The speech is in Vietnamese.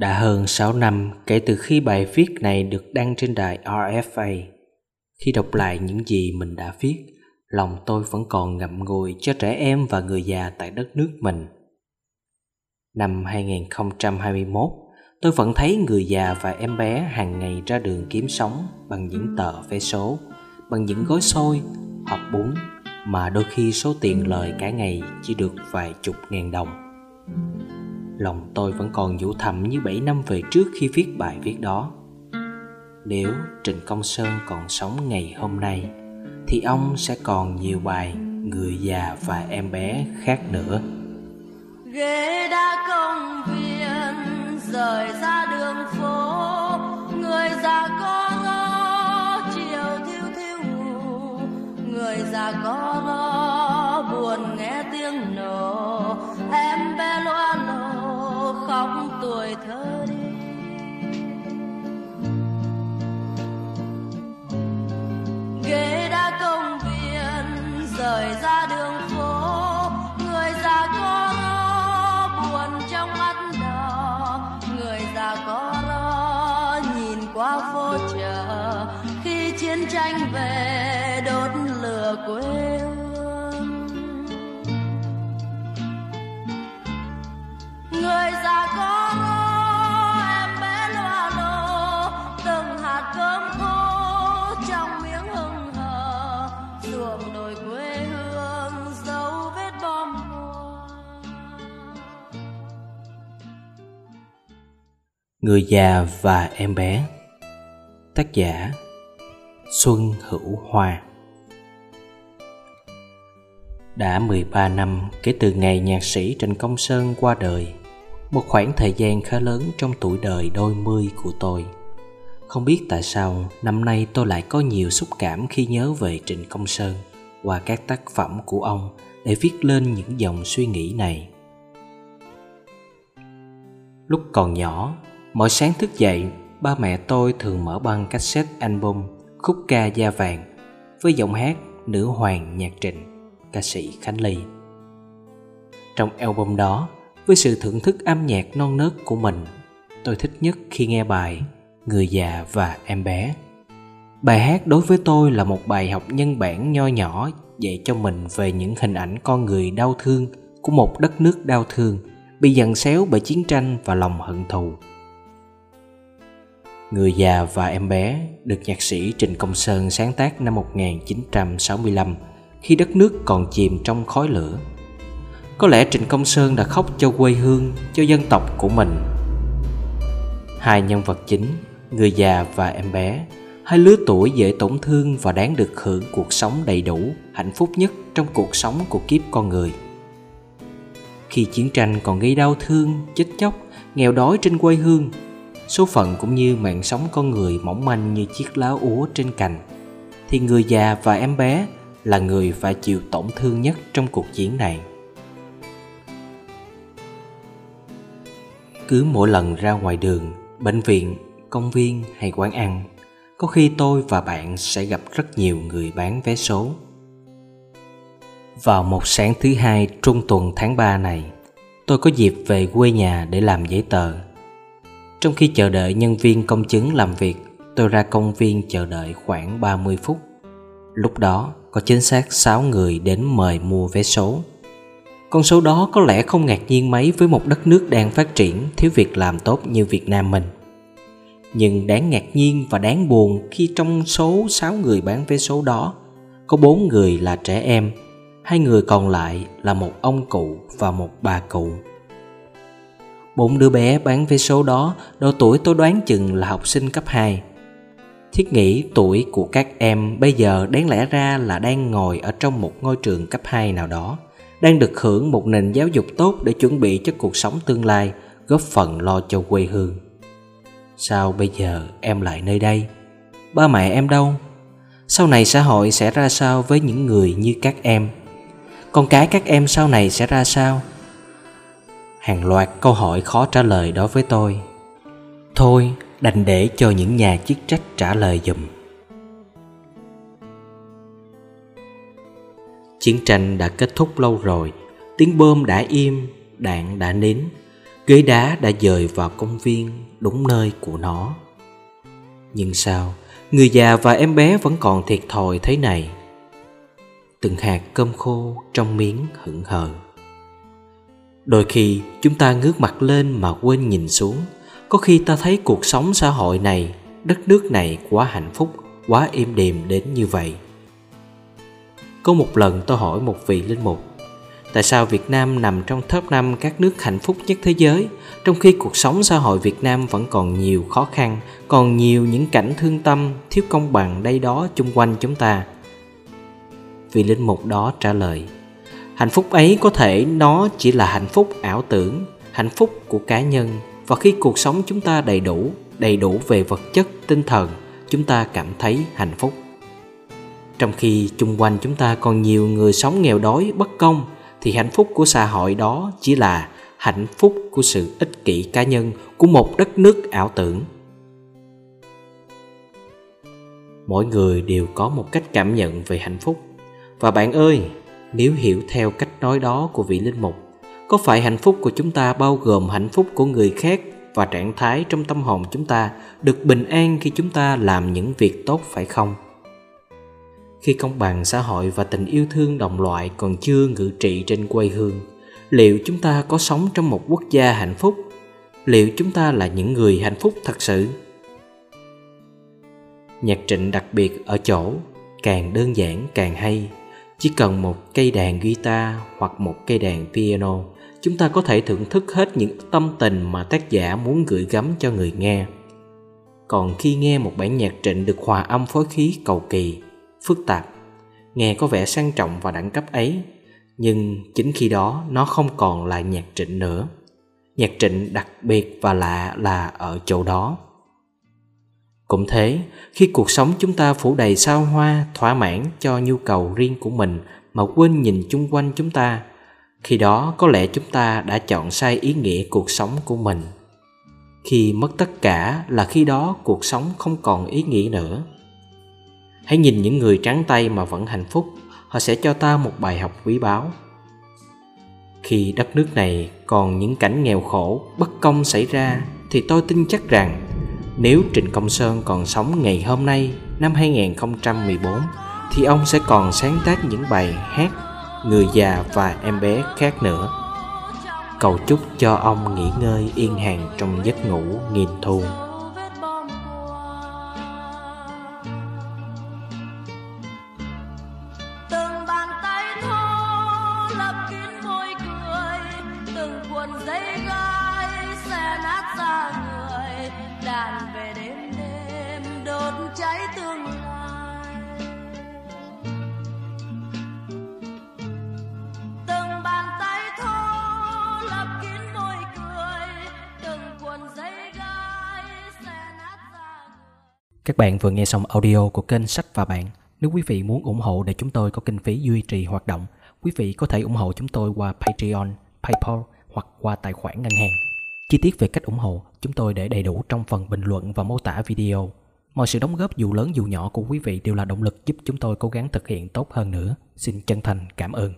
Đã hơn 6 năm kể từ khi bài viết này được đăng trên đài RFA. Khi đọc lại những gì mình đã viết, lòng tôi vẫn còn ngậm ngùi cho trẻ em và người già tại đất nước mình. Năm 2021, tôi vẫn thấy người già và em bé hàng ngày ra đường kiếm sống bằng những tờ vé số, bằng những gói xôi hoặc bún mà đôi khi số tiền lời cả ngày chỉ được vài chục ngàn đồng. Lòng tôi vẫn còn nhủ thầm như 7 năm về trước khi viết bài viết đó. Nếu Trịnh Công Sơn còn sống ngày hôm nay, thì ông sẽ còn nhiều bài người già và em bé khác nữa. Ghế đã công viên rời ra đường phố, người già có lo chiều thiêu thiêu ngủ, người già có Người già và em bé. Tác giả Xuân Hữu Hoa. Đã 13 năm kể từ ngày nhạc sĩ Trịnh Công Sơn qua đời Một khoảng thời gian khá lớn trong tuổi đời đôi mươi của tôi. Không biết tại sao năm nay tôi lại có nhiều xúc cảm khi nhớ về Trịnh Công Sơn Qua các tác phẩm của ông để viết lên những dòng suy nghĩ này. Lúc còn nhỏ, mỗi sáng thức dậy, ba mẹ tôi thường mở băng cassette album khúc ca da vàng với giọng hát nữ hoàng nhạc trịnh, ca sĩ Khánh Ly. Trong album đó, với sự thưởng thức âm nhạc non nớt của mình, tôi thích nhất khi nghe bài Người già và em bé. Bài hát đối với tôi là một bài học nhân bản nho nhỏ dạy cho mình về những hình ảnh con người đau thương của một đất nước đau thương bị dằn xéo bởi chiến tranh và lòng hận thù. Người già và em bé được nhạc sĩ Trịnh Công Sơn sáng tác năm 1965 khi đất nước còn chìm trong khói lửa. Có lẽ Trịnh Công Sơn đã khóc cho quê hương, cho dân tộc của mình. Hai nhân vật chính, người già và em bé, hai lứa tuổi dễ tổn thương và đáng được hưởng cuộc sống đầy đủ, hạnh phúc nhất trong cuộc sống của kiếp con người. Khi chiến tranh còn gây đau thương, chết chóc, nghèo đói trên quê hương, số phận cũng như mạng sống con người mỏng manh như chiếc lá úa trên cành, thì người già và em bé là người phải chịu tổn thương nhất trong cuộc chiến này. Cứ mỗi lần ra ngoài đường, bệnh viện, công viên hay quán ăn, có khi tôi và bạn sẽ gặp rất nhiều người bán vé số. Vào một sáng thứ hai trung tuần tháng 3 này, tôi có dịp về quê nhà để làm giấy tờ. Trong khi chờ đợi nhân viên công chứng làm việc, tôi ra công viên chờ đợi khoảng 30 phút. Lúc đó có chính xác 6 người đến mời mua vé số. Con số đó có lẽ không ngạc nhiên mấy với một đất nước đang phát triển thiếu việc làm tốt như Việt Nam mình. Nhưng đáng ngạc nhiên và đáng buồn khi trong số 6 người bán vé số đó có 4 người là trẻ em, hai người còn lại là một ông cụ và một bà cụ. Bốn đứa bé bán vé số đó độ tuổi tôi đoán chừng là học sinh cấp 2. Thiết nghĩ tuổi của các em bây giờ đáng lẽ ra là đang ngồi ở trong một ngôi trường cấp 2 nào đó, đang được hưởng một nền giáo dục tốt để chuẩn bị cho cuộc sống tương lai, góp phần lo cho quê hương. Sao bây giờ em lại nơi đây? Ba mẹ em đâu? Sau này xã hội sẽ ra sao với những người như các em? Con cái các em sau này sẽ ra sao? Hàng loạt câu hỏi khó trả lời đối với tôi. Thôi, đành để cho những nhà chức trách trả lời giùm. Chiến tranh đã kết thúc lâu rồi, tiếng bom đã im, đạn đã nín. ghế đá đã dời vào công viên đúng nơi của nó nhưng sao người già và em bé vẫn còn thiệt thòi thế này từng hạt cơm khô trong miếng hững hờ đôi khi chúng ta ngước mặt lên mà quên nhìn xuống có khi ta thấy cuộc sống xã hội này đất nước này quá hạnh phúc quá êm đềm đến như vậy có một lần tôi hỏi một vị linh mục tại sao Việt Nam nằm trong top 5 các nước hạnh phúc nhất thế giới, trong khi cuộc sống xã hội Việt Nam vẫn còn nhiều khó khăn, còn nhiều những cảnh thương tâm, thiếu công bằng đây đó chung quanh chúng ta. Vị linh mục đó trả lời, hạnh phúc ấy có thể nó chỉ là hạnh phúc ảo tưởng, hạnh phúc của cá nhân. Và khi cuộc sống chúng ta đầy đủ, đầy đủ về vật chất, tinh thần, chúng ta cảm thấy hạnh phúc. Trong khi chung quanh chúng ta còn nhiều người sống nghèo đói, bất công, thì hạnh phúc của xã hội đó chỉ là hạnh phúc của sự ích kỷ cá nhân của một đất nước ảo tưởng. Mỗi người đều có một cách cảm nhận về hạnh phúc. Và bạn ơi nếu hiểu theo cách nói đó của vị linh mục, có phải hạnh phúc của chúng ta bao gồm hạnh phúc của người khác và trạng thái trong tâm hồn chúng ta được bình an khi chúng ta làm những việc tốt phải không? Khi công bằng xã hội và tình yêu thương đồng loại còn chưa ngự trị trên quê hương, liệu chúng ta có sống trong một quốc gia hạnh phúc? Liệu chúng ta là những người hạnh phúc thật sự? Nhạc trịnh đặc biệt ở chỗ càng đơn giản càng hay chỉ cần một cây đàn guitar hoặc một cây đàn piano, chúng ta có thể thưởng thức hết những tâm tình mà tác giả muốn gửi gắm cho người nghe. Còn khi nghe một bản nhạc trịnh được hòa âm phối khí cầu kỳ, phức tạp, nghe có vẻ sang trọng và đẳng cấp ấy, nhưng chính khi đó nó không còn là nhạc trịnh nữa. Nhạc trịnh đặc biệt và lạ là ở chỗ đó cũng thế, khi cuộc sống chúng ta phủ đầy sao hoa, thỏa mãn cho nhu cầu riêng của mình mà quên nhìn chung quanh chúng ta, khi đó có lẽ chúng ta đã chọn sai ý nghĩa cuộc sống của mình. Khi mất tất cả là khi đó cuộc sống không còn ý nghĩa nữa. Hãy nhìn những người trắng tay mà vẫn hạnh phúc, họ sẽ cho ta một bài học quý báu. Khi đất nước này còn những cảnh nghèo khổ, bất công xảy ra, thì tôi tin chắc rằng nếu Trịnh Công Sơn còn sống ngày hôm nay, năm 2014 thì ông sẽ còn sáng tác những bài hát người già và em bé khác nữa. Cầu chúc cho ông nghỉ ngơi yên hàng trong giấc ngủ nghìn thu. Các bạn vừa nghe xong audio của kênh Sách và Bạn. Nếu quý vị muốn ủng hộ để chúng tôi có kinh phí duy trì hoạt động, quý vị có thể ủng hộ chúng tôi qua Patreon, PayPal hoặc qua tài khoản ngân hàng. Chi tiết về cách ủng hộ chúng tôi để đầy đủ trong phần bình luận và mô tả video. Mọi sự đóng góp dù lớn dù nhỏ của quý vị đều là động lực giúp chúng tôi cố gắng thực hiện tốt hơn nữa. Xin chân thành cảm ơn.